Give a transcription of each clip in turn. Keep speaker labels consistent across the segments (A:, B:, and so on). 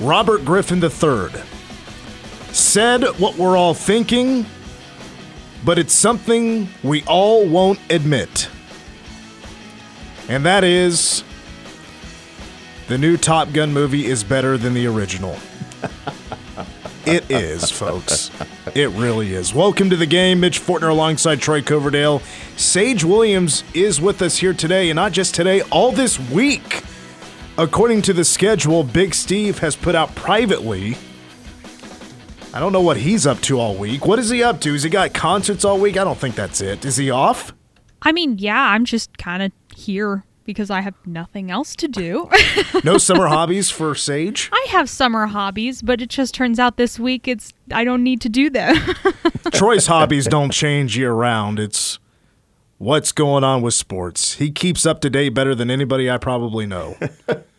A: Robert Griffin III said what we're all thinking, but it's something we all won't admit. And that is the new Top Gun movie is better than the original. it is, folks. It really is. Welcome to the game. Mitch Fortner alongside Troy Coverdale. Sage Williams is with us here today, and not just today, all this week. According to the schedule, Big Steve has put out privately. I don't know what he's up to all week. What is he up to? Has he got concerts all week? I don't think that's it. Is he off?
B: I mean, yeah, I'm just kind of here because I have nothing else to do.
A: No summer hobbies for Sage?
B: I have summer hobbies, but it just turns out this week it's I don't need to do them.
A: Troy's hobbies don't change year round. It's what's going on with sports. He keeps up to date better than anybody I probably know.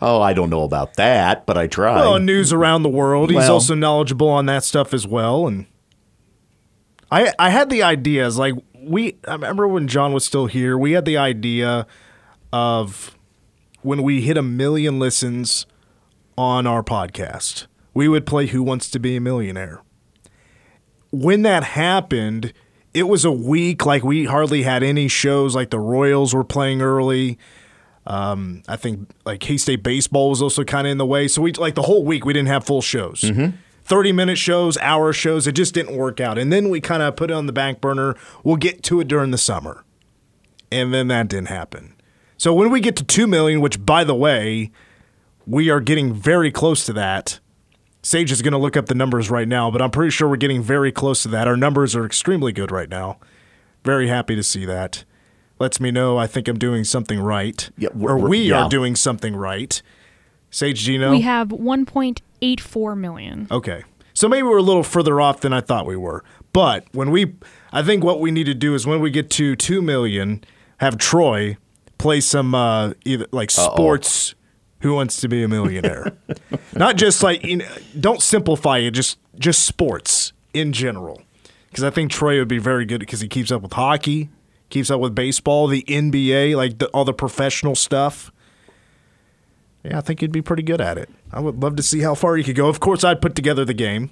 C: Oh, I don't know about that, but I try.
A: Well, news around the world. He's
C: Well-
A: also knowledgeable on that stuff as well. And I I had the ideas like we I remember when John was still here, we had the idea of when we hit a million listens on our podcast, we would play Who Wants to Be a Millionaire. When that happened, it was a week like we hardly had any shows like the Royals were playing early. Um, I think like K State baseball was also kind of in the way. So we like the whole week we didn't have full shows. 30 minute shows, hour shows, it just didn't work out. And then we kind of put it on the back burner. We'll get to it during the summer. And then that didn't happen. So when we get to 2 million, which by the way, we are getting very close to that. Sage is going to look up the numbers right now, but I'm pretty sure we're getting very close to that. Our numbers are extremely good right now. Very happy to see that. Lets me know I think I'm doing something right.
C: Yeah, we're-
A: or
C: we're- yeah.
A: are doing something right. Sage, do you know?
B: we have 1.84 million.
A: Okay. So maybe we're a little further off than I thought we were. But when we, I think what we need to do is when we get to 2 million, have Troy play some uh, either like sports who wants to be a millionaire. Not just like, you know, don't simplify it, just, just sports in general. Because I think Troy would be very good because he keeps up with hockey, keeps up with baseball, the NBA, like the, all the professional stuff. Yeah, I think you'd be pretty good at it. I would love to see how far you could go. Of course, I'd put together the game.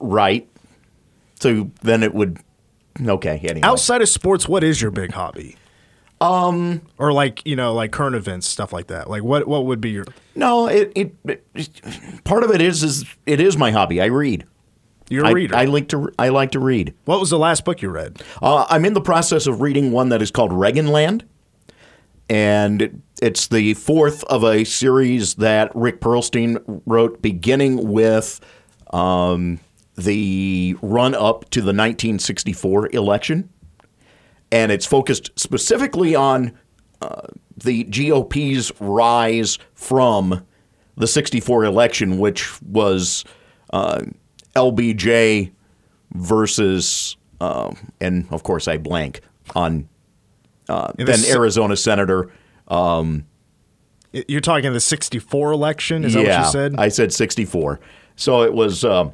C: right. So then it would. Okay. Anyway.
A: Outside of sports, what is your big hobby? Um, or like you know, like current events, stuff like that. Like what what would be your?
C: No, it, it, it- Part of it is is it is my hobby. I read.
A: You're a
C: I,
A: reader.
C: I like to. I like to read.
A: what was the last book you read?
C: Uh, I'm in the process of reading one that is called Reaganland, and it, it's the fourth of a series that Rick Perlstein wrote, beginning with um, the run up to the 1964 election, and it's focused specifically on uh, the GOP's rise from the 64 election, which was uh, LBJ versus, um, and of course I blank on uh, then Arizona Senator.
A: You're talking the '64 election. Is that what you said?
C: I said 64. So it was. Uh,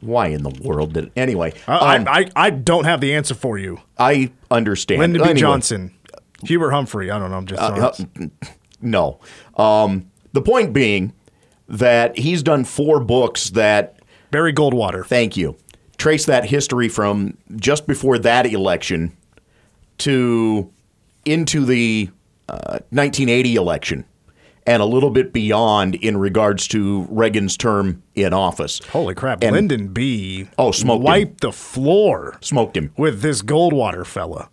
C: why in the world did anyway?
A: I,
C: um,
A: I, I don't have the answer for you.
C: I understand.
A: Lyndon B.
C: Anyway,
A: Johnson, Hubert Humphrey. I don't know. I'm just throwing
C: uh. No. Um, the point being that he's done four books that
A: Barry Goldwater.
C: Thank you. Trace that history from just before that election to into the uh, 1980 election and a little bit beyond in regards to Reagan's term in office.
A: Holy crap!
C: And-
A: Lyndon B.
C: Oh, smoked him.
A: wiped the floor
C: Smoked him.
A: with this Goldwater fella.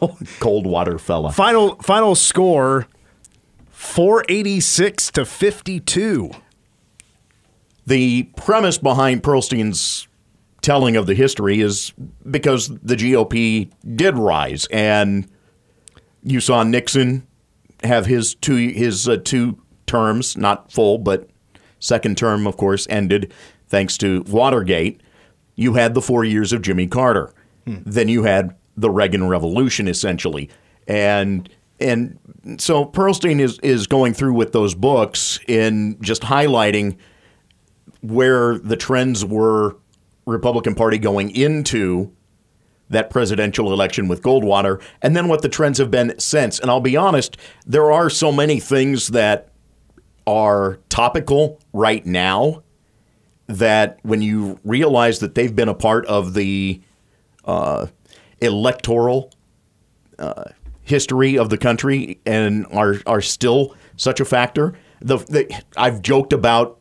C: Cold water fella.
A: Final final score 486 to 52.
C: The premise behind Perlstein's telling of the history is because the GOP did rise, and you saw Nixon have his two his uh, two terms, not full, but second term, of course, ended thanks to Watergate. You had the four years of Jimmy Carter. Then you had the Reagan Revolution, essentially, and and so Perlstein is is going through with those books in just highlighting where the trends were Republican Party going into that presidential election with Goldwater, and then what the trends have been since. And I'll be honest, there are so many things that are topical right now that when you realize that they've been a part of the uh, electoral uh, history of the country and are are still such a factor. The, the I've joked about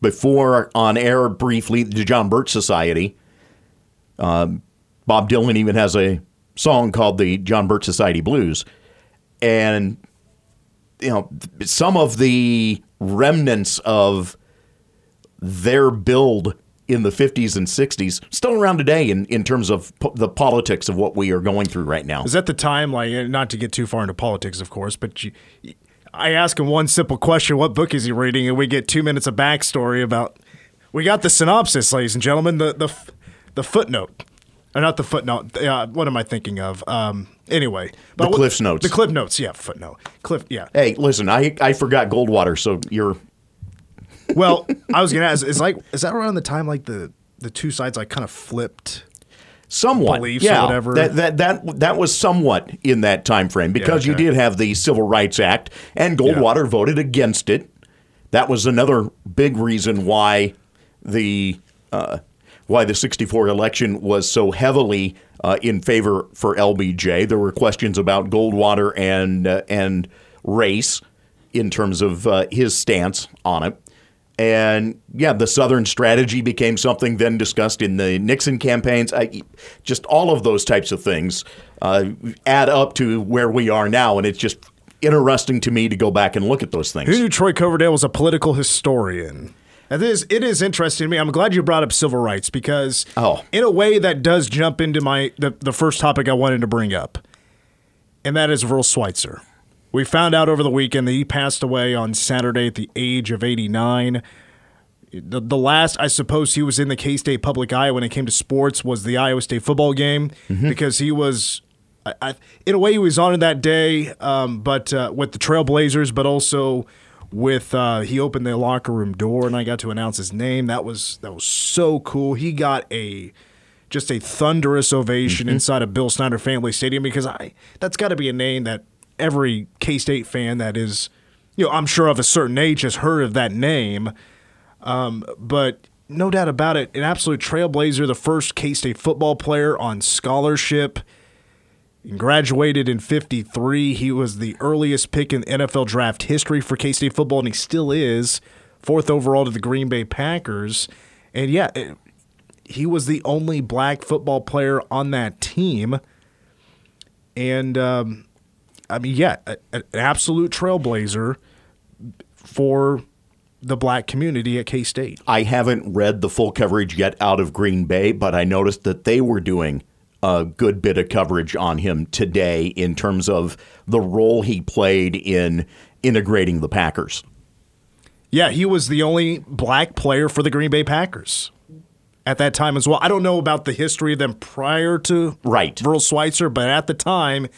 C: before on air briefly the John Birch Society. Um, Bob Dylan even has a song called the John Birch Society Blues, and you know some of the remnants of their build in the 50s and 60s still around today in, in terms of po- the politics of what we are going through right now.
A: Is that the time, like, not to get too far into politics, of course, but you, I ask him one simple question: What book is he reading? And we get two minutes of backstory about. We got the synopsis, ladies and gentlemen. The the the footnote, or not the footnote. Uh, what am I thinking of? Um, anyway,
C: The
A: what-
C: Cliff's Notes.
A: The Cliff Notes, yeah, footnote. Cliff, yeah.
C: Hey, listen, I, I forgot Goldwater, so you're
A: Well, I was gonna ask, is like, is that around the time like the the two sides like kind of flipped?
C: Somewhat
A: Beliefs or
C: yeah,
A: whatever.
C: That, that that that was somewhat in that time frame because you
A: okay.
C: did have the Civil Rights Act and Goldwater voted against it. That was another big reason why the uh, why the 64 election was so heavily uh, in favor for LBJ. There were questions about Goldwater and uh, and race in terms of uh, his stance on it. And yeah, the Southern strategy became something then discussed in the Nixon campaigns. I, just all of those types of things uh, add up to where we are now, and it's just interesting to me to go back and look at those things.
A: Who knew Troy Coverdale was a political historian? It is, it is interesting to me. I'm glad you brought up civil rights because,
C: Oh.
A: in a way, that does jump into my the, the first topic I wanted to bring up, and that is Veryl Switzer. We found out over the weekend that he passed away on Saturday at the age of 89. The, the last, I suppose, he was in the K State public eye when it came to sports was the Iowa State football game because he was, I, I, in a way, he was on it that day, um, but uh, with the Trailblazers, but also with uh, he opened the locker room door and I got to announce his name. That was that was so cool. He got a just a thunderous ovation inside of Bill Snyder Family Stadium because I that's got to be a name that every K State fan that is, you know, I'm sure of a certain age has heard of that name. Um, but no doubt about it, an absolute trailblazer, the first K State football player on scholarship. He graduated in 53. He was the earliest pick in NFL draft history for K State football, and he still is. Fourth overall to the Green Bay Packers. And yeah, it- he was the only black football player on that team. And, um, I mean, yeah, a- an absolute trailblazer for the black community at K State.
C: I haven't read the full coverage yet out of Green Bay, but I noticed that they were doing a good bit of coverage on him today in terms of the role he played in integrating the Packers.
A: Yeah, he was the only black player for the Green Bay Packers at that time as well. I don't know about the history of them prior to
C: Right.
A: Veryl Switzer, but at the time,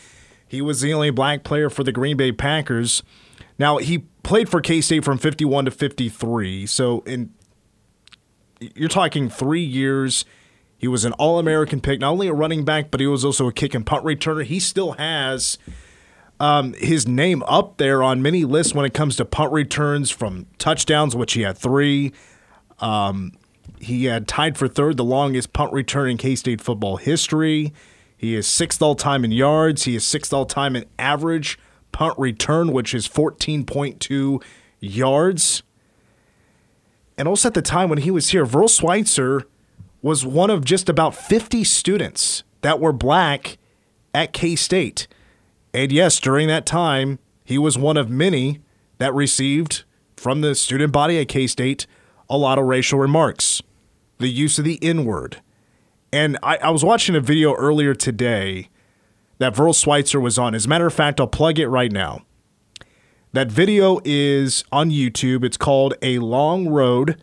A: he was the only black player for the Green Bay Packers. Now he played for K State from 51 to 53, so in you're talking three years. He was an All American pick, not only a running back, but he was also a kick and punt returner. He still has um, his name up there on many lists when it comes to punt returns from touchdowns, which he had three. Um, he had tied for third, the longest punt return in K State football history. He is sixth all time in yards. He is sixth all time in average punt return, which is 14.2 yards. And also at the time when he was here, Veryl Switzer was one of just about 50 students that were black at K State. And yes, during that time, he was one of many that received from the student body at K State a lot of racial remarks, the use of the N word. And I, I was watching a video earlier today that Veryl Switzer was on. As a matter of fact, I'll plug it right now. That video is on YouTube. It's called A Long Road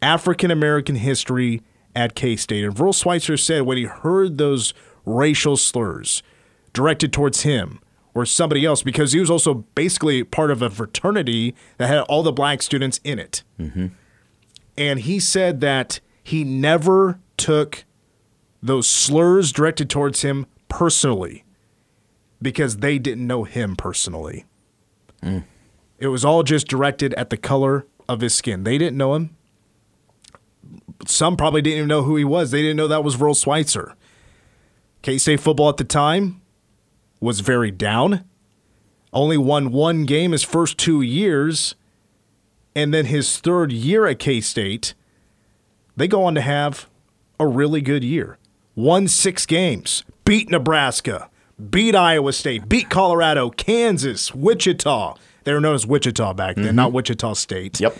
A: African American History at K State. And Veryl Switzer said when he heard those racial slurs directed towards him or somebody else, because he was also basically part of a fraternity that had all the black students in it. Mm-hmm. And he said that he never took those slurs directed towards him personally because they didn't know him personally. Mm. It was all just directed at the color of his skin. They didn't know him. Some probably didn't even know who he was. They didn't know that was Veryl Switzer. K State football at the time was very down. Only won one game his first two years. And then his third year at K State, they go on to have a really good year. Won six games, beat Nebraska, beat Iowa State, beat Colorado, Kansas, Wichita. They were known as Wichita back then, not Wichita State.
C: Yep.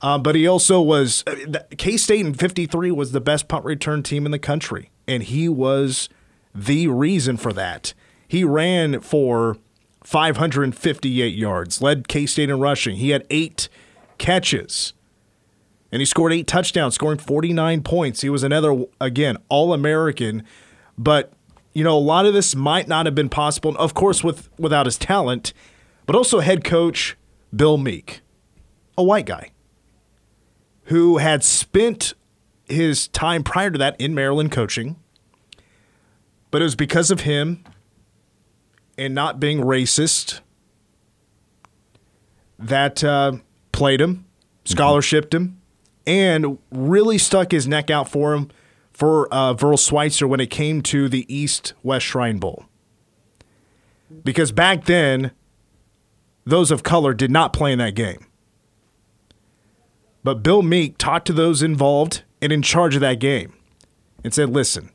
A: Uh, but he also was K State in '53 was the best punt return team in the country, and he was the reason for that. He ran for 558 yards, led K State in rushing. He had eight catches, and he scored eight touchdowns, scoring 49 points. He was another again All American, but you know a lot of this might not have been possible, of course, with without his talent, but also head coach Bill Meek, a white guy who had spent his time prior to that in Maryland coaching. But it was because of him and not being racist that uh, played him, scholarshiped him, and really stuck his neck out for him for uh, Veryl Switzer when it came to the East West Shrine Bowl. Because back then, those of color did not play in that game. But Bill Meek talked to those involved and in charge of that game and said, listen,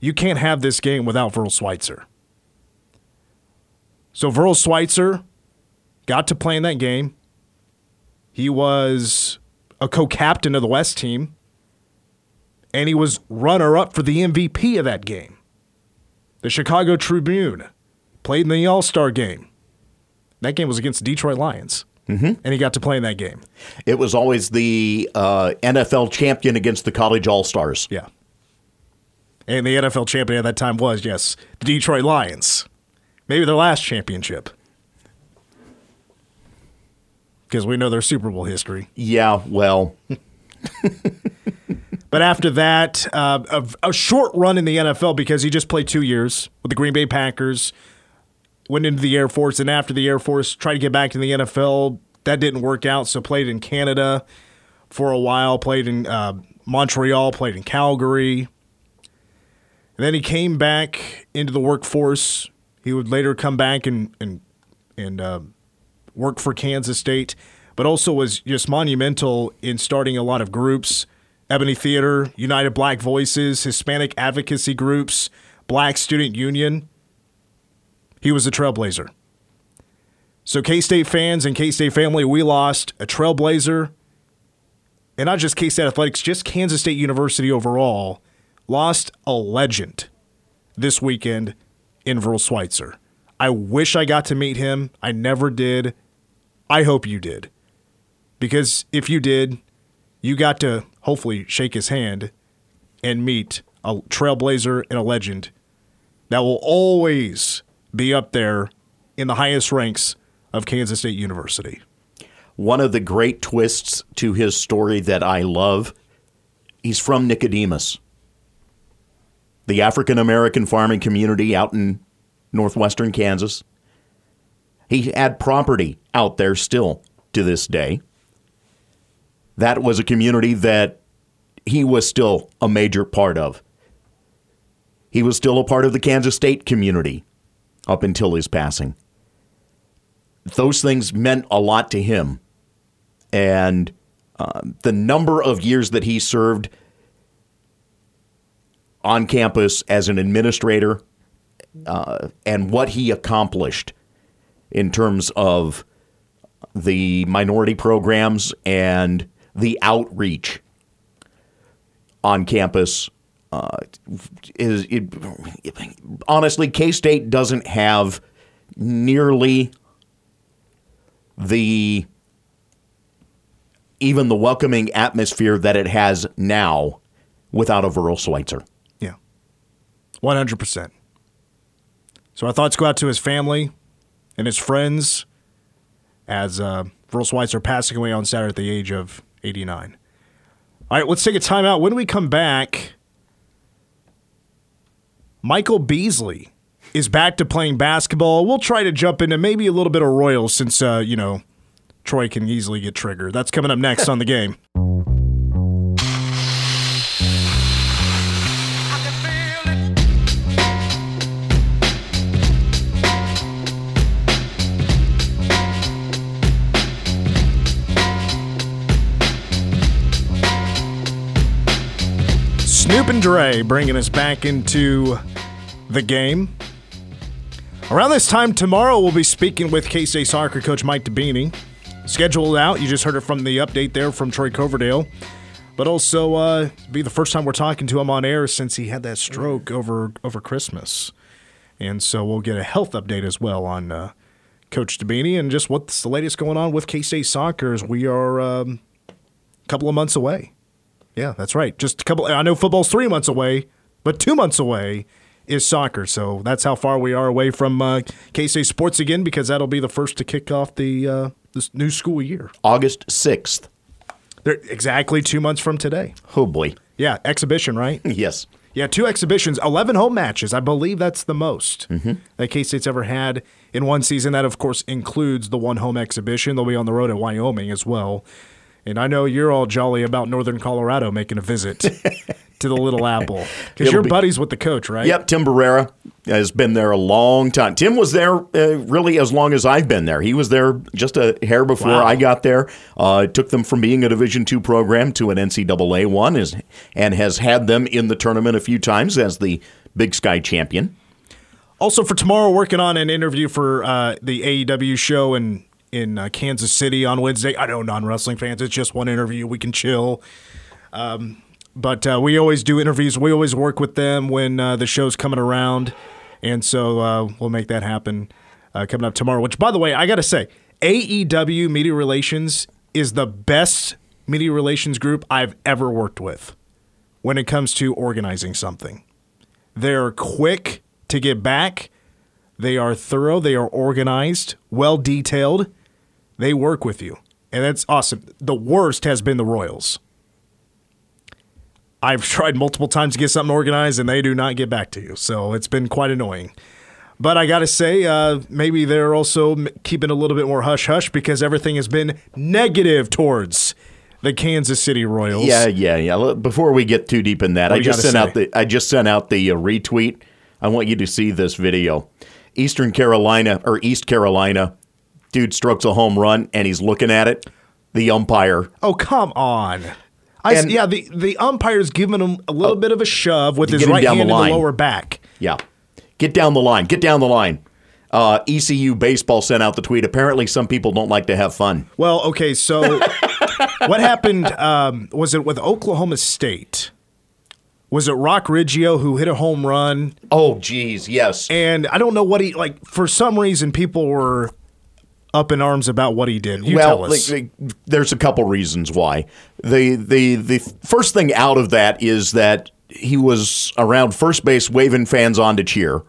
A: you can't have this game without Veryl Switzer. So Veryl Switzer got to play in that game. He was a co captain of the West team, and he was runner up for the MVP of that game. The Chicago Tribune played in the All Star game. That game was against the Detroit Lions. Mm-hmm. And he got to play in that game.
C: It was always the uh, NFL champion against the college all stars.
A: Yeah. And the NFL champion at that time was, yes, the Detroit Lions. Maybe their last championship. Because we know their Super Bowl history.
C: Yeah, well,
A: But after that, uh, a, a short run in the NFL because he just played two years with the Green Bay Packers, went into the Air Force, and after the Air Force, tried to get back to the NFL. That didn't work out, so played in Canada for a while, played in uh, Montreal, played in Calgary. And then he came back into the workforce. He would later come back and and and uh, work for Kansas State, but also was just monumental in starting a lot of groups. Ebony Theater, United Black Voices, Hispanic advocacy groups, Black Student Union. He was a trailblazer. So, K State fans and K State family, we lost a trailblazer, and not just K State athletics, just Kansas State University overall, lost a legend this weekend in Veryl Switzer. I wish I got to meet him. I never did. I hope you did. Because if you did, you got to hopefully shake his hand and meet a trailblazer and a legend that will always be up there in the highest ranks of Kansas State University.
C: one of the great twists to his story that I love, he's from Nicodemus, the African American farming community out in northwestern Kansas. He had property out there still to this day. That was a community that he was still a major part of. He was still a part of the Kansas State community up until his passing. Those things meant a lot to him. And um, the number of years that he served on campus as an administrator uh, and what he accomplished in terms of the minority programs and the outreach on campus uh, is it, honestly K State doesn't have nearly the even the welcoming atmosphere that it has now without a Veryl Switzer.
A: Yeah. 100%. So our thoughts go out to his family and his friends as uh, Veryl Switzer passing away on Saturday at the age of 89. All right, let's take a timeout. When we come back, Michael Beasley is back to playing basketball. We'll try to jump into maybe a little bit of Royals since, uh, you know, Troy can easily get triggered. That's coming up next on the game. and Dre bringing us back into the game. Around this time tomorrow, we'll be speaking with K-State soccer coach Mike Dibbini. Scheduled out. You just heard it from the update there from Troy Coverdale. But also, uh, be the first time we're talking to him on air since he had that stroke over over Christmas, and so we'll get a health update as well on uh, Coach Dibbini and just what's the latest going on with K State soccer. As we are um, a couple of months away. Yeah, that's right. Just a couple. I know football's three months away, but two months away is soccer. So that's how far we are away from uh, K State sports again, because that'll be the first to kick off the uh, this new school year.
C: August 6th.
A: They're exactly two months from today.
C: Oh boy.
A: Yeah, exhibition, right?
C: Yes.
A: Yeah, two exhibitions, 11 home matches. I believe that's the most that K State's ever had in one season. That, of course, includes the one home exhibition. They'll be on the road at Wyoming as well. And I know you're all jolly about Northern Colorado making a visit to the Little Apple because you're
C: be-
A: buddies with the coach, right?
C: Yep, Tim Barrera has been there a long time. Tim was there uh, really as long as I've been there. He was there just a hair before
A: Wow.
C: I got there. Uh, took them from being a Division two program to an NCAA one, is, and has had them in the tournament a few times as the Big Sky champion.
A: Also for tomorrow, working on an interview for uh, the AEW show in in uh, Kansas City on Wednesday. I know non wrestling fans, it's just one interview. We can chill. Um, but uh, we always do interviews. We always work with them when uh, the show's coming around, and so uh, we'll make that happen uh, coming up tomorrow. Which, by the way, I got to say, AEW Media Relations is the best media relations group I've ever worked with when it comes to organizing something. They're quick to get back. They are thorough. They are organized, well detailed. They work with you. And that's awesome. The worst has been the Royals. I've tried multiple times to get something organized and they do not get back to you. So it's been quite annoying. But I got to say, uh, maybe they're also keeping a little bit more hush hush because everything has been negative towards the Kansas City Royals.
C: Yeah, yeah, yeah. Before we get too deep in that,
A: What
C: I just sent out the I just sent out the uh, retweet. I want you to see this video. Eastern Carolina or East Carolina, dude strokes a home run and he's looking at it. The umpire
A: Oh, come on. I,
C: And-
A: yeah, the, the umpire's giving him a little bit of a shove with his right hand
C: the
A: in the lower back.
C: Yeah. Get down the line. Get down the line. Uh, ECU baseball sent out the tweet. Apparently, some people don't like to have fun.
A: Well, okay, so what happened? Um, was it with Oklahoma State? Was it Roc Riggio who hit a home run?
C: Oh, geez, yes.
A: And I don't know what he like. For some reason, people were up in arms about what he did. You
C: well,
A: tell us.
C: like, like, there's a couple reasons why. The the the first thing out of that is that he was around first base waving fans on to cheer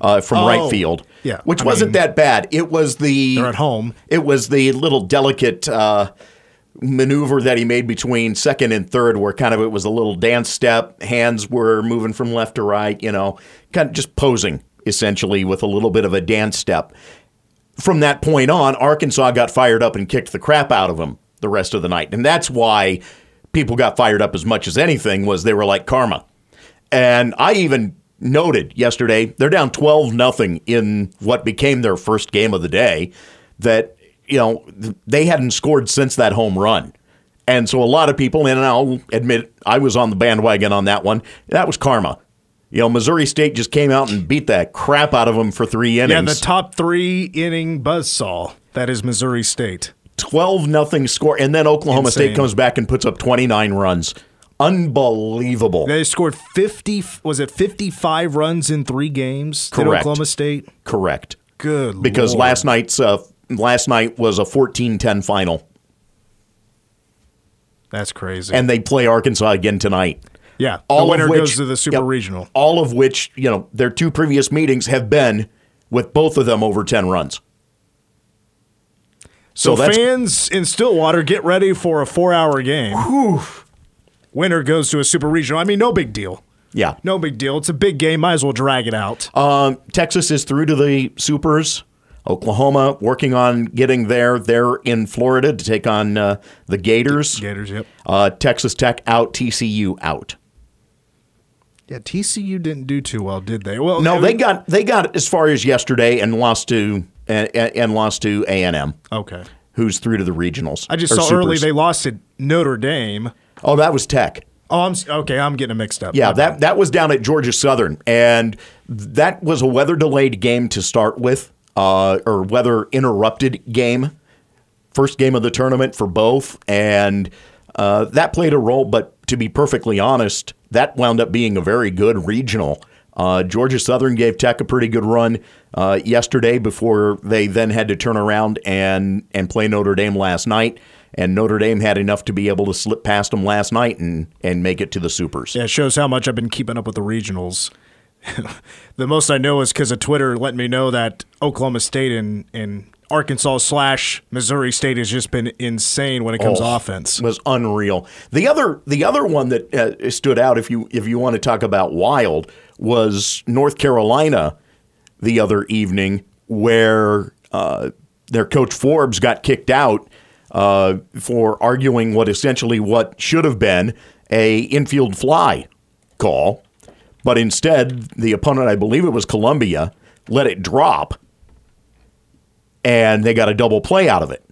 C: uh, from
A: Oh,
C: right field.
A: yeah.
C: which
A: I
C: wasn't
A: mean-
C: that bad. It was the
A: They're at home.
C: It was the little delicate. Uh, maneuver that he made between second and third where kind of it was a little dance step hands were moving from left to right you know kind of just posing essentially with a little bit of a dance step from that point on, Arkansas got fired up and kicked the crap out of them the rest of the night. And that's why people got fired up as much as anything was they were like karma. And I even noted yesterday they're down 12 nothing in what became their first game of the day that you know they hadn't scored since that home run. And so a lot of people and I'll admit I was on the bandwagon on that one. That was karma. You know, Missouri State just came out and beat the crap out of them for 3 innings.
A: yeah, the top three inning buzzsaw. That is Missouri State.
C: 12 nothing score and then Oklahoma
A: Insane.
C: State comes back and puts up 29 runs. Unbelievable.
A: They scored 50, was it 55 runs in three games?
C: Correct.
A: Oklahoma State?
C: Correct.
A: Good
C: Because
A: Lord.
C: last night's uh, last night was a 14-10 final,
A: That's crazy.
C: and they play Arkansas again tonight.
A: Yeah,
C: All
A: the winner
C: of which
A: goes to the Super
C: yep,
A: Regional.
C: All of which, you know, their two previous meetings have been with both of them over 10 runs.
A: So,
C: that's-
A: fans in Stillwater, get ready for a four-hour game. Winner goes to a Super Regional. I mean, no big deal.
C: Yeah.
A: No big deal. It's a big game. Might as well drag it out.
C: Um, Texas is through to the Supers. Oklahoma working on getting there. They're in Florida to take on uh, the Gators.
A: Gators, yep.
C: Uh, Texas Tech out. TCU out.
A: Yeah, TCU didn't do too well, did they? Well,
C: No, they got they got as far as yesterday and lost to and, and lost to A and M,
A: okay.
C: who's through to the regionals.
A: I just saw early they lost to Notre Dame.
C: oh, that was Tech.
A: Oh, I'm okay. I'm getting mixed up.
C: Yeah, that that was down at Georgia Southern, and that was a weather delayed game to start with, uh, or weather interrupted game. First game of the tournament for both, and uh, that played a role. But to be perfectly honest, that wound up being a very good regional. Uh, Georgia Southern gave Tech a pretty good run uh, yesterday before they then had to turn around and and play Notre Dame last night. And Notre Dame had enough to be able to slip past them last night and and make it to the supers.
A: Yeah, it shows how much I've been keeping up with the regionals. the most I know is because of Twitter letting me know that Oklahoma State and, and Arkansas slash Missouri State has just been insane when it comes to
C: Oh,
A: offense.
C: was unreal. The other the other one that uh, stood out, if you if you want to talk about wild, was North Carolina the other evening, where uh, their coach Forbes got kicked out uh, for arguing what essentially what should have been a infield fly call, but instead the opponent, I believe it was Columbia, let it drop, and they got a double play out of it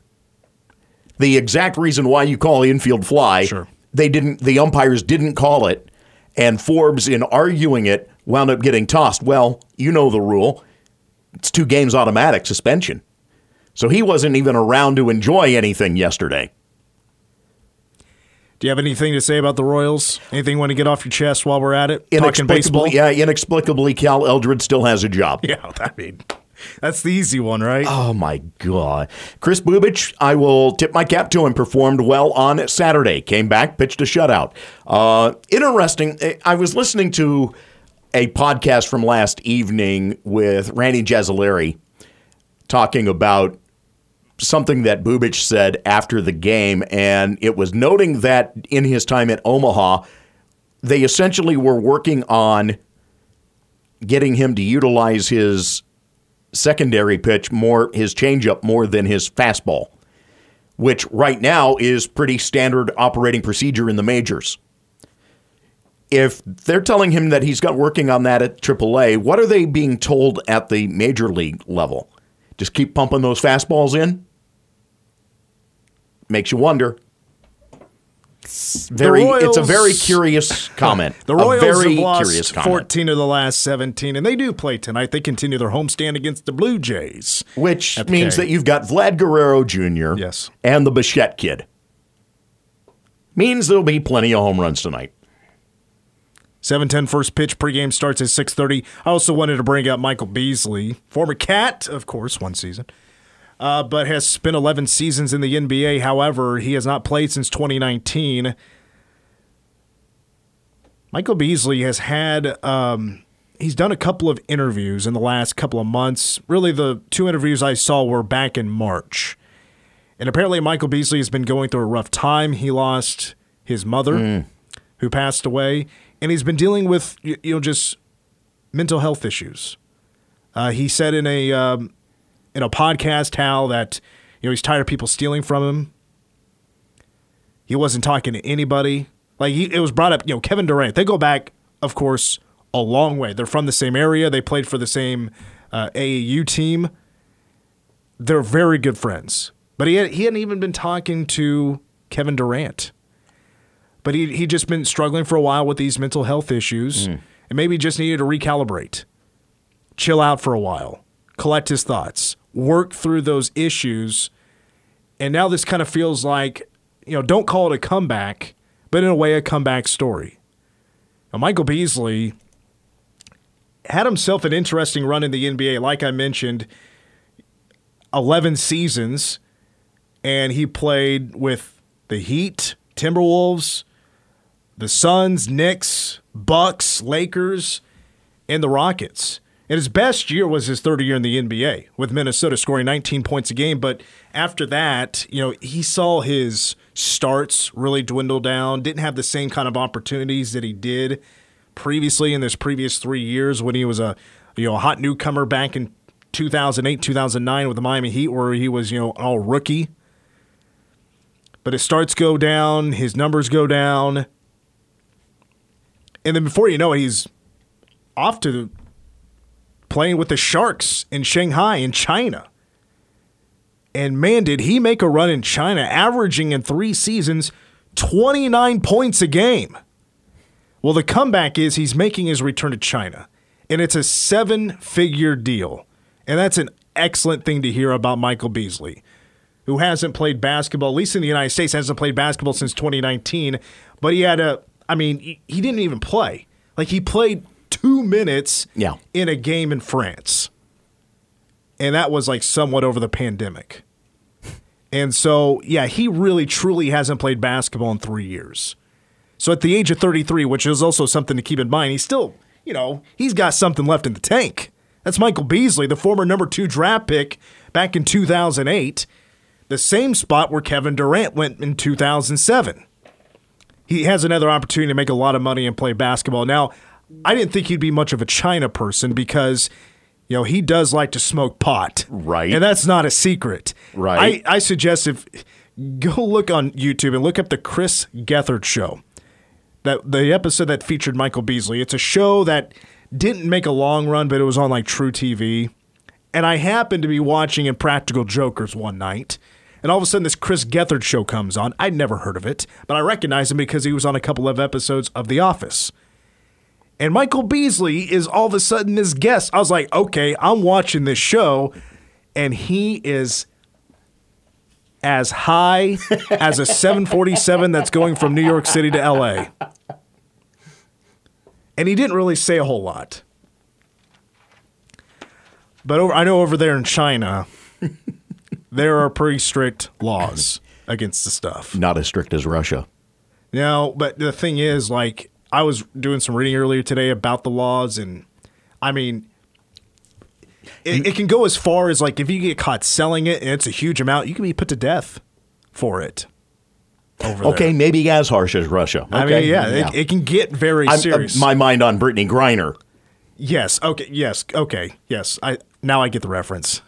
C: the exact reason why you call infield fly.
A: Sure.
C: They didn't. The umpires didn't call it, and Forbes, in arguing it, wound up getting tossed. Well, you know the rule. It's two games automatic suspension. So he wasn't even around to enjoy anything yesterday.
A: Do you have anything to say about the Royals? Anything you want to get off your chest while we're at it? Talking baseball?
C: Yeah, inexplicably, Cal Eldred still has a job.
A: Yeah, I mean, that's the easy one, right?
C: Oh my God. Kris Bubic, I will tip my cap to him, performed well on Saturday. Came back, pitched a shutout. Uh, interesting. I was listening to a podcast from last evening with Rany Jazayerli talking about something that Bubic said after the game, and it was noting that in his time at Omaha, they essentially were working on getting him to utilize his secondary pitch more, his changeup more than his fastball, which right now is pretty standard operating procedure in the majors. If they're telling him that he's got working on that at AAA, what are they being told at the major league level? Just keep pumping those fastballs in? Makes you wonder. It's very, it's a very curious comment.
A: The Royals
C: very
A: have
C: curious
A: lost
C: comment.
A: 14 of the last 17, and they do play tonight. They continue their homestand against the Blue Jays.
C: Which means
A: K.
C: that you've got Vlad Guerrero Jr.
A: Yes.
C: and the Bichette kid. Means there'll be plenty of home runs tonight.
A: 7:10 first pitch pregame starts at 6:30. I also wanted to bring up Michael Beasley, former Cat, of course, one season, uh, but has spent 11 seasons in the NBA. However, he has not played since 2019. Michael Beasley has had um, he's done a couple of interviews in the last couple of months. Really, the two interviews I saw were back in March. And apparently, Michael Beasley has been going through a rough time. He lost his mother, who passed away, and he's been dealing with you know just mental health issues. Uh, he said in a um, in a podcast how that you know he's tired of people stealing from him. He wasn't talking to anybody. Like he, it was brought up, you know, Kevin Durant. They go back, of course, a long way. They're from the same area. They played for the same uh, AAU team. They're very good friends. But he had, he hadn't even been talking to Kevin Durant. But he he just been struggling for a while with these mental health issues, and maybe just needed to recalibrate, chill out for a while, collect his thoughts, work through those issues, and now this kind of feels like you know don't call it a comeback, but in a way a comeback story. Now, Michael Beasley had himself an interesting run in the NBA, like I mentioned 11 seasons, and he played with the Heat, Timberwolves, the Suns, Knicks, Bucks, Lakers, and the Rockets. And his best year was his third year in the NBA with Minnesota scoring 19 points a game. But after that, you know, he saw his starts really dwindle down, didn't have the same kind of opportunities that he did previously in his previous three years when he was a you know a hot newcomer back in 2008, 2009 with the Miami Heat, where he was you know all rookie. But his starts go down, his numbers go down, and then before you know it, he's off to playing with the Sharks in Shanghai in China. And man, did he make a run in China, averaging in three seasons 29 points a game. Well, the comeback is he's making his return to China, and it's a seven figure deal. And that's an excellent thing to hear about Michael Beasley, who hasn't played basketball, at least in the United States, hasn't played basketball since 2019. But he had a, I mean, he, he didn't even play. Like he played two minutes
C: Yeah.
A: in a game in France. And that was like somewhat over the pandemic. And so, yeah, he really truly hasn't played basketball in three years. So at the age of 33, which is also something to keep in mind, he's still, you know, he's got something left in the tank. That's Michael Beasley, the former number two draft pick back in 2008, the same spot where Kevin Durant went in 2007. He has another opportunity to make a lot of money and play basketball. Now, I didn't think he'd be much of a China person because, you know, he does like to smoke pot.
C: Right.
A: And that's not a secret.
C: Right.
A: I, I suggest if go look on YouTube and look up the Chris Gethard show. That the episode that featured Michael Beasley. It's a show that didn't make a long run, but it was on like truTV. And I happened to be watching Impractical Jokers one night. And all of a sudden, this Chris Gethard show comes on. I'd never heard of it, but I recognize him because he was on a couple of episodes of The Office. And Michael Beasley is all of a sudden this guest. I was like, okay, I'm watching this show, and he is as high as a 747 that's going from New York City to LA. And he didn't really say a whole lot. But over, I know over there in China, there are pretty strict laws against the stuff.
C: Not as strict as Russia.
A: No, but the thing is, like, I was doing some reading earlier today about the laws, and I mean, it, it can go as far as like if you get caught selling it and it's a huge amount, you can be put to death for it. Over there.
C: Okay, maybe as harsh as Russia.
A: I mean, yeah, It, it can get very
C: I'm- uh,
A: serious.
C: my mind on Brittney Griner.
A: yes. Okay. Yes. Okay. Yes. I now I get the reference.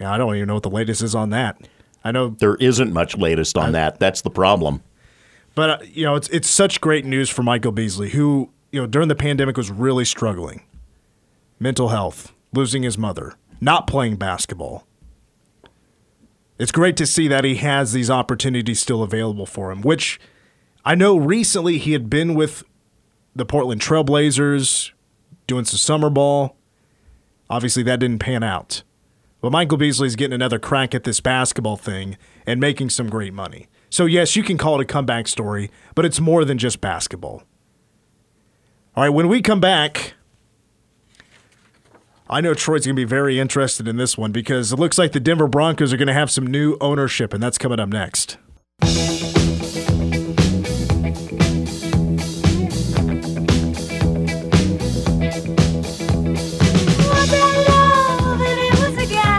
A: Yeah, I don't even know what the latest is on that. I know
C: There isn't much latest on that. That's the problem.
A: But uh, you know, it's it's such great news for Michael Beasley, who you know during the pandemic was really struggling, mental health, losing his mother, not playing basketball. It's great to see that he has these opportunities still available for him. Which I know recently he had been with the Portland Trailblazers doing some summer ball. Obviously, that didn't pan out. But Michael Beasley's getting another crack at this basketball thing and making some great money. So, yes, you can call it a comeback story, but it's more than just basketball. All right, when we come back, I know Troy's going to be very interested in this one because it looks like the Denver Broncos are going to have some new ownership, and that's coming up next.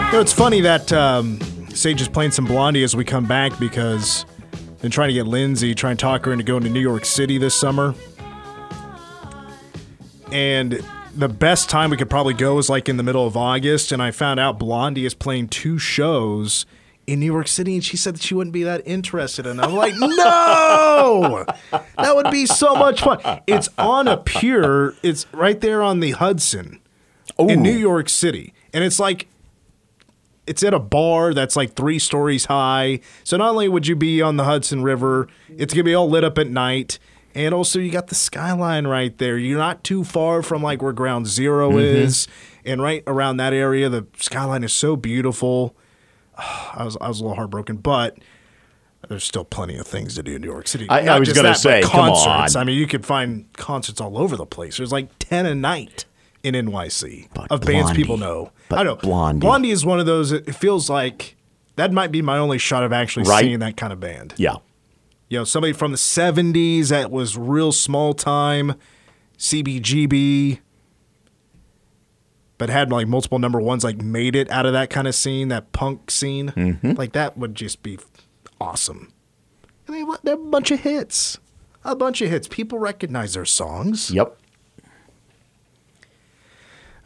A: You know, it's funny that um, Sage is playing some Blondie as we come back because I've trying to get Lindsay, trying to talk her into going to New York City this summer. And the best time we could probably go is like in the middle of August. And I found out Blondie is playing two shows in New York City, and she said that she wouldn't be that interested. And I'm like, no, that would be so much fun. It's on a pier. It's right there on the Hudson in New York City, and it's like it's at a bar that's like three stories high. So not only would you be on the Hudson River, it's gonna be all lit up at night, and also you got the skyline right there. You're not too far from like where Ground 0 mm-hmm. is, and right around that area, the skyline is so beautiful. I was I was a little heartbroken, but. There's still plenty of things to do in New York City.
C: I- I was
A: that, but
C: say, come
A: concerts.
C: on.
A: I mean, you could find concerts all over the place. There's like ten a night in NYC
C: But
A: of bands people know.
C: But
A: I know
C: Blondie.
A: Blondie is one of those. It feels like that might be my only shot of actually
C: Right.
A: seeing that kind of band.
C: Yeah.
A: You know, somebody from the '70s that was real small time, CBGB, but had like multiple number ones, like made it out of that kind of scene, that punk scene.
C: Mm-hmm.
A: Like that would just be awesome. And they they have a bunch of hits, a bunch of hits. People recognize their songs.
C: Yep.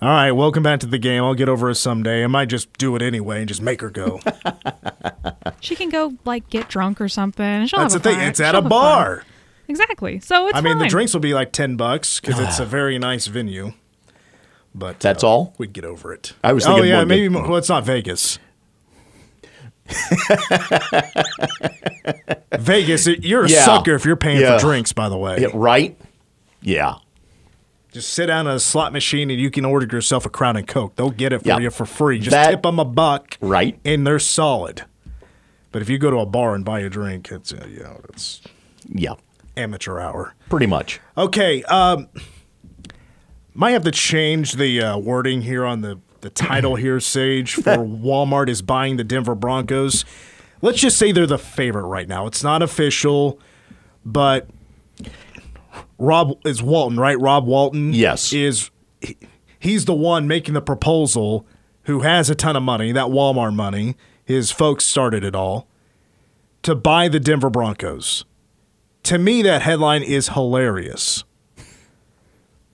A: All right, welcome back to the game. I'll get over it someday. I might just do it anyway and just make her go.
B: She can go like get drunk or something. She'll
A: That's the
B: have a
A: thing.
B: fun-
A: It's at
B: she'll
A: a
B: have fun.
A: bar.
B: Exactly. So it's
A: I mean, the
B: fine.
A: drinks will be like ten bucks because it's a very nice venue. But
C: That's
A: uh,
C: all?
A: We'd get over it.
C: I was
A: Oh
C: thinking
A: yeah,
C: more
A: maybe.
C: good-
A: mo- Well, it's not Vegas. Vegas, you're a
C: Yeah.
A: sucker if you're paying
C: Yeah.
A: for drinks. By the way,
C: Yeah, right? Yeah.
A: Just sit down at a slot machine and you can order yourself a Crown and Coke. They'll get it for
C: Yeah.
A: you for free. Just
C: That-
A: tip them a buck,
C: Right.
A: And they're solid. But if you go to a bar and buy a drink, it's uh, you know it's
C: Yeah.
A: amateur hour.
C: Pretty much.
A: Okay, um, might have to change the uh, wording here on the the title here, Sage. For Walmart is buying the Denver Broncos. Let's just say they're the favorite right now. It's not official, but Rob is Walton, right? Rob Walton,
C: Yes.
A: is he- he's the one making the proposal who has a ton of money, that Walmart money. His folks started it all to buy the Denver Broncos. To me, that headline is hilarious.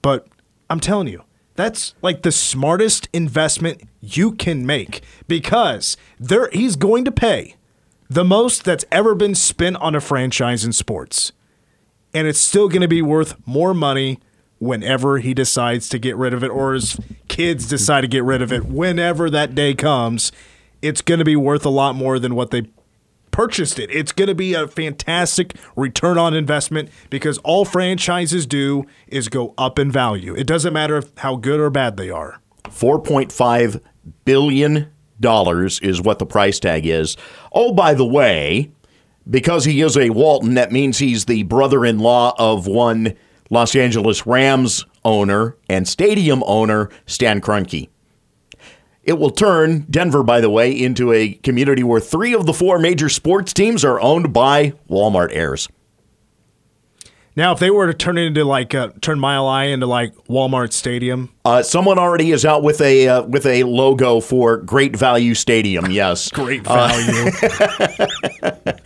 A: But I'm telling you, that's like the smartest investment you can make because there he's going to pay the most that's ever been spent on a franchise in sports. And it's still going to be worth more money whenever he decides to get rid of it or his kids decide to get rid of it whenever that day comes. It's going to be worth a lot more than what they purchased it. It's going to be a fantastic return on investment because all franchises do is go up in value. It doesn't matter how good or bad they are.
C: $4.5 billion is what the price tag is. Oh, by the way, because he is a Walton, that means he's the brother in law of one Los Angeles Rams owner and stadium owner, Stan Kroenke. It will turn Denver, by the way, into a community where three of the four major sports teams are owned by Walmart heirs.
A: Now, if they were to turn it into like uh, turn Mile High into like Walmart Stadium,
C: Uh, someone already is out with a uh, with a logo for Great Value Stadium. Yes,
A: great value. That's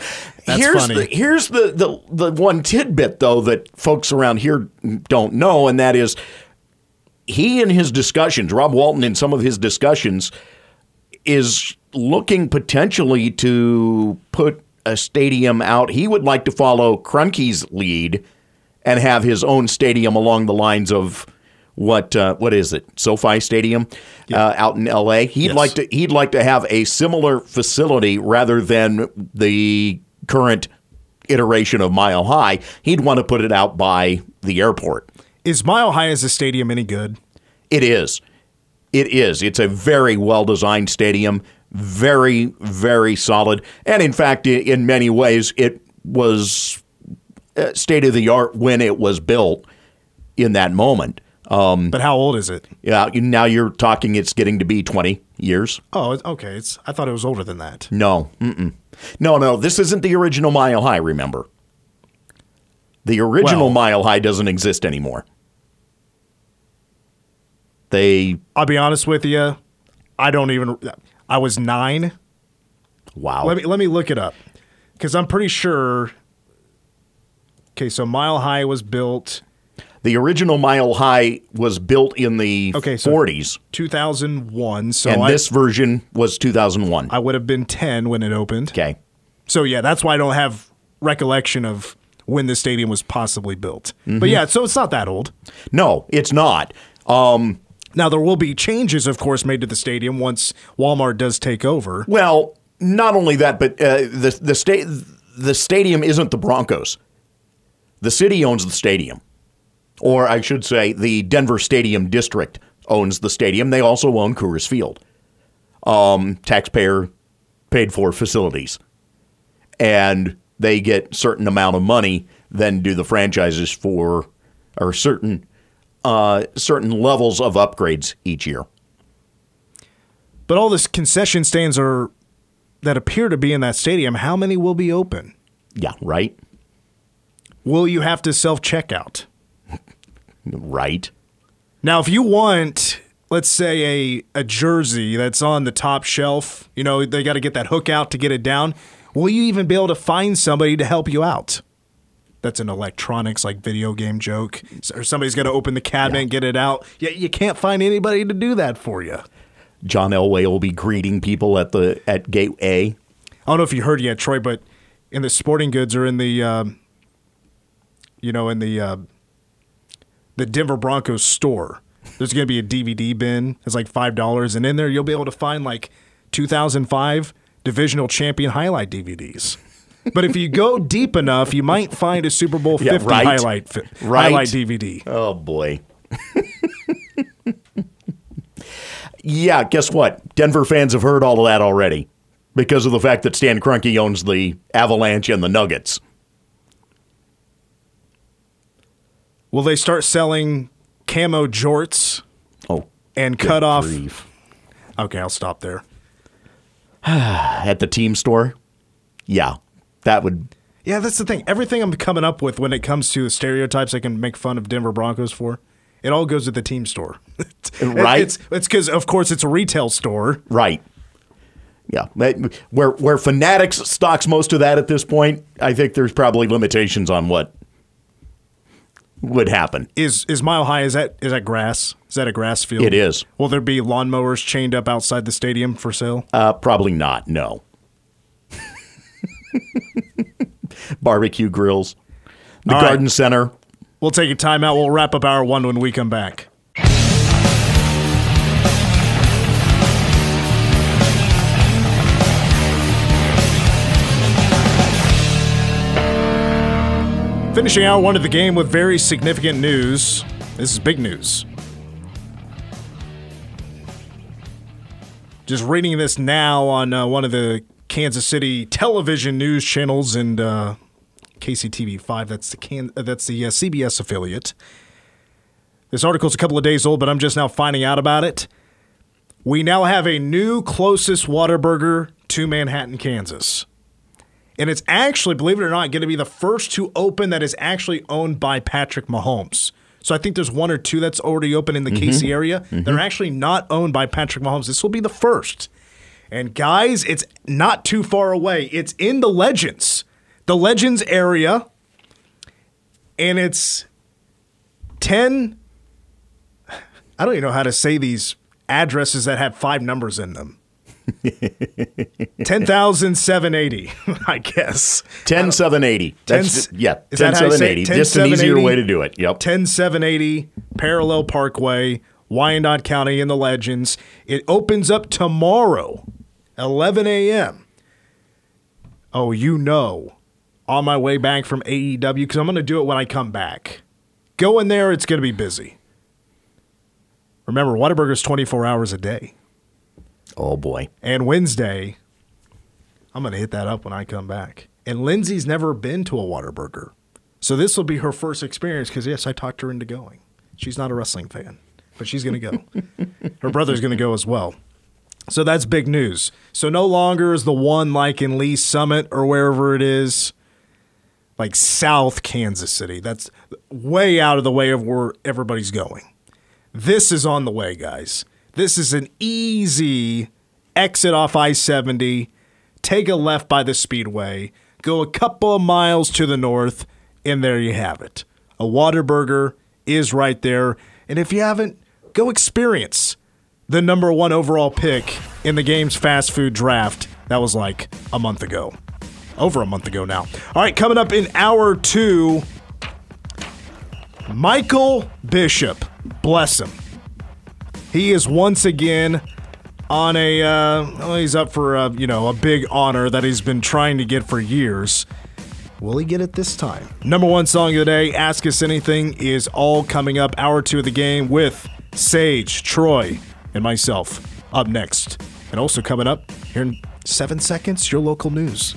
C: here's
A: funny.
C: The, here's the, the the one tidbit though that folks around here don't know, and that is he in his discussions, Rob Walton in some of his discussions, is looking potentially to put a stadium out. He would like to follow Kroenke's lead and have his own stadium along the lines of what uh, what is it SoFi Stadium uh, out in L.A. He'd
A: Yes.
C: like to he'd like to have a similar facility rather than the current iteration of Mile High. He'd want to put it out by the airport.
A: Is Mile High as a stadium any good?
C: It is. It is. It's a very well designed stadium, very, very solid. And in fact, in many ways, it was Uh, state of the art when it was built in that moment.
A: Um, but how old is it?
C: Yeah, now you're talking it's getting to be 20 years.
A: Oh, okay. It's I thought it was older than that.
C: No, mm-mm. no, no. This isn't the original Mile High. Remember, the original
A: Well-
C: Mile High doesn't exist anymore. They
A: I'll be honest with you. I don't even. I was nine.
C: wow.
A: Let me let me look it up because I'm pretty sure. Okay, so Mile High was built
C: The original Mile High was built in the
A: Okay, so-
C: 40s,
A: 2001. So
C: and
A: I,
C: this version was 2001.
A: I would have been 10 when it opened.
C: okay.
A: So yeah, that's why I don't have recollection of when the stadium was possibly built.
C: Mm-hmm.
A: But yeah, so it's not that old.
C: No, it's not. Um,
A: Now there will be changes, of course, made to the stadium once Walmart does take over.
C: well, not only that, but uh, the the state the stadium isn't the Broncos. The city owns the stadium, or I should say, the Denver Stadium District owns the stadium. They also own Coors Field, um, taxpayer paid for facilities, and they get certain amount of money. Then do the franchises for or certain uh, certain levels of upgrades each year.
A: But all this concession stands are that appear to be in that stadium. How many will be open?
C: Yeah, right?
A: Will you have to self checkout?
C: Right.
A: Now, if you want, let's say a a jersey that's on the top shelf, you know they got to get that hook out to get it down. Will you even be able to find somebody to help you out? That's an electronics like video game joke. Or somebody's got to open the cabinet and get it out. Yeah, you can't find anybody to do that for you.
C: John Elway will be greeting people at the at gate A.
A: I don't know if you heard yet, Troy, but in the sporting goods or in the, um, you know, in the uh, the Denver Broncos store, there's going to be a DVD bin. It's like five dollars, and in there you'll be able to find like 2005 divisional champion highlight DVDs. But if you go deep enough, you might find a Super Bowl 50
C: Yeah, right.
A: highlight fi-
C: Right.
A: highlight DVD.
C: Oh boy. yeah, guess what? Denver fans have heard all of that already because of the fact that Stan Kroenke owns the Avalanche and the Nuggets.
A: Will they start selling camo jorts
C: Oh,
A: and cut off?
C: grief.
A: Okay, I'll stop there.
C: at the team store. Yeah, that would.
A: Yeah, that's the thing. Everything I'm coming up with when it comes to stereotypes I can make fun of Denver Broncos for, it all goes at the team store.
C: Right.
A: It's because of course it's a retail store.
C: Right. Yeah, where where Fanatics stocks most of that at this point, I think there's probably limitations on what would happen.
A: Is is mile high? Is that is that grass? Is that a grass field?
C: It is.
A: Will there be lawnmowers chained up outside the stadium for sale?
C: Uh, probably not. No. Barbecue grills, the
A: All right.
C: garden center.
A: We'll take a timeout. We'll wrap up hour one when we come back. Finishing out one of the game with very significant news. This is big news. Just reading this now on uh, one of the Kansas City television news channels and uh, KCTV five. That's the Can- uh, that's the uh, CBS affiliate. This article's a couple of days old, but I'm just now finding out about it. We now have a new closest Whataburger to Manhattan, Kansas. And it's actually, believe it or not, going to be the first to open that is actually owned by Patrick Mahomes. So I think there's one or two that's already open in the mm-hmm. KC area. They're mm-hmm. actually not owned by Patrick Mahomes. This will be the first. And guys, it's not too far away. It's in the Legends, the Legends area. And it's 10. I don't even know how to say these addresses that have five numbers in them. 10,780, I guess.
C: 10780. That's
A: Ten-
C: yeah,
A: is that how you say
C: 10780.
A: it?
C: Just an easier way to do it. Yep.
A: 10780 Parallel Parkway, Wyandotte County in the Legends. It opens up tomorrow, 11 a.m. Oh, you know, on my way back from AEW, because I'm going to do it when I come back. Go in there, it's going to be busy. Remember, Whataburger's 24 hours a day.
C: Oh boy.
A: And Wednesday, I'm going to hit that up when I come back. And Lindsay's never been to a Whataburger. So this will be her first experience because, yes, I talked her into going. She's not a wrestling fan, but she's going to go. her brother's going to go as well. So that's big news. So no longer is the one like in Lee Summit or wherever it is, like South Kansas City. That's way out of the way of where everybody's going. This is on the way, guys. This is an easy exit off I 70, take a left by the speedway, go a couple of miles to the north, and there you have it. A Whataburger is right there. And if you haven't, go experience the number one overall pick in the game's fast food draft. That was like a month ago. Over a month ago now. All right, coming up in hour two, Michael Bishop. Bless him. He is once again on a. Uh, well, he's up for a, you know a big honor that he's been trying to get for years. Will he get it this time? Number one song of the day, Ask Us Anything, is all coming up. Hour two of the game with Sage, Troy, and myself up next. And also coming up here in seven seconds, your local news.